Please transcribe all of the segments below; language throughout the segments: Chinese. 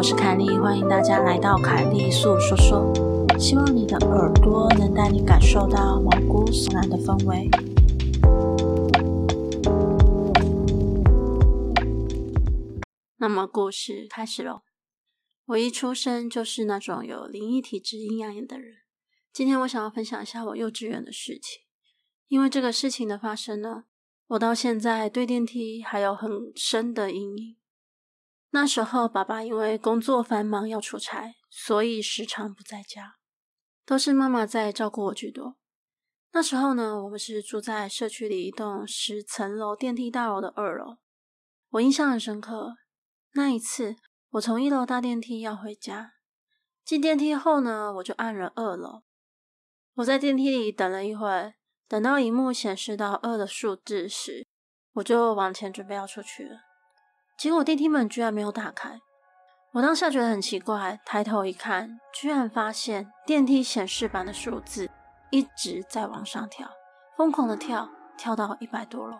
我是凯莉欢迎大家来到凯莉素说说，希望你的耳朵能带你感受到毛骨悚然的氛围。那么故事开始喽。我一出生就是那种有灵异体质、阴阳眼的人。今天我想要分享一下我幼稚园的事情，因为这个事情的发生呢，我到现在对电梯还有很深的阴影。那时候，爸爸因为工作繁忙要出差，所以时常不在家，都是妈妈在照顾我居多。那时候呢，我们是住在社区里一栋十层楼电梯大楼的二楼。我印象很深刻，那一次我从一楼搭电梯要回家，进电梯后呢，我就按了二楼。我在电梯里等了一会，等到荧幕显示到二的数字时，我就往前准备要出去了。结果电梯门居然没有打开，我当下觉得很奇怪，抬头一看，居然发现电梯显示板的数字一直在往上跳，疯狂的跳，跳到一百多楼。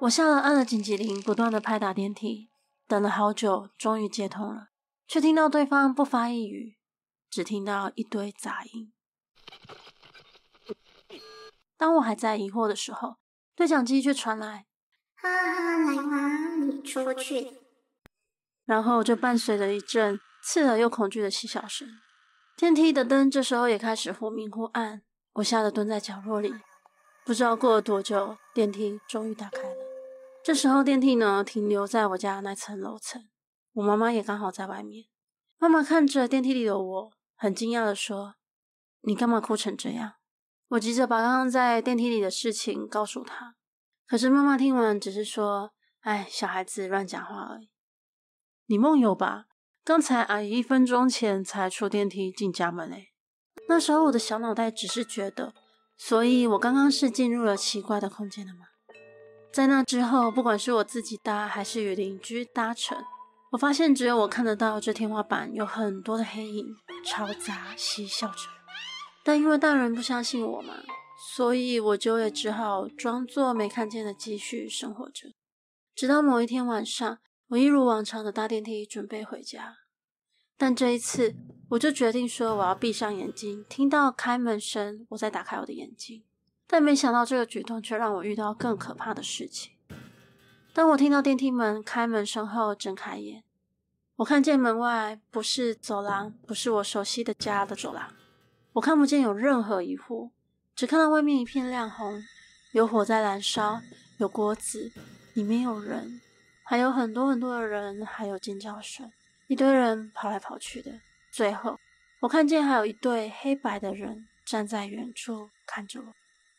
我下了按了紧急铃，不断的拍打电梯，等了好久，终于接通了，却听到对方不发一语，只听到一堆杂音。当我还在疑惑的时候，对讲机却传来。哈哈，来嘛，你出去。然后就伴随着一阵刺耳又恐惧的嬉笑声。电梯的灯这时候也开始忽明忽暗，我吓得蹲在角落里。不知道过了多久，电梯终于打开了。这时候电梯呢，停留在我家那层楼层，我妈妈也刚好在外面。妈妈看着电梯里的我，很惊讶的说：“你干嘛哭成这样？”我急着把刚刚在电梯里的事情告诉她。可是妈妈听完只是说：“哎，小孩子乱讲话而已。”你梦游吧？刚才阿姨一分钟前才出电梯进家门诶。那时候我的小脑袋只是觉得，所以我刚刚是进入了奇怪的空间了吗？在那之后，不管是我自己搭还是与邻居搭乘，我发现只有我看得到这天花板有很多的黑影，嘈杂嬉笑着。但因为大人不相信我嘛。所以我就也只好装作没看见的继续生活着，直到某一天晚上，我一如往常的搭电梯准备回家，但这一次我就决定说我要闭上眼睛，听到开门声，我再打开我的眼睛。但没想到这个举动却让我遇到更可怕的事情。当我听到电梯门开门声后，睁开眼，我看见门外不是走廊，不是我熟悉的家的走廊，我看不见有任何一户。只看到外面一片亮红，有火在燃烧，有锅子，里面有人，还有很多很多的人，还有尖叫声，一堆人跑来跑去的。最后，我看见还有一对黑白的人站在远处看着我。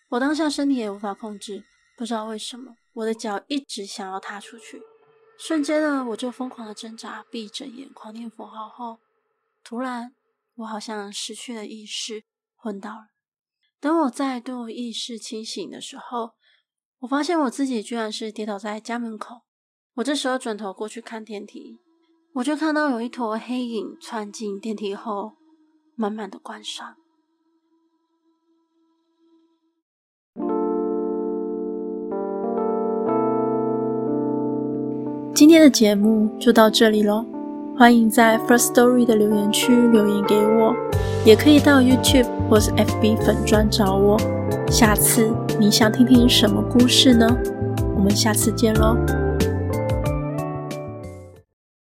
我当下身体也无法控制，不知道为什么，我的脚一直想要踏出去。瞬间呢，我就疯狂的挣扎，闭着眼狂念佛号后，突然，我好像失去了意识，昏倒了。等我再度意识清醒的时候，我发现我自己居然是跌倒在家门口。我这时候转头过去看电梯，我就看到有一坨黑影窜进电梯后，慢慢的关上。今天的节目就到这里喽，欢迎在 First Story 的留言区留言给我。也可以到 YouTube 或是 FB 粉专找我。下次你想听听什么故事呢？我们下次见喽。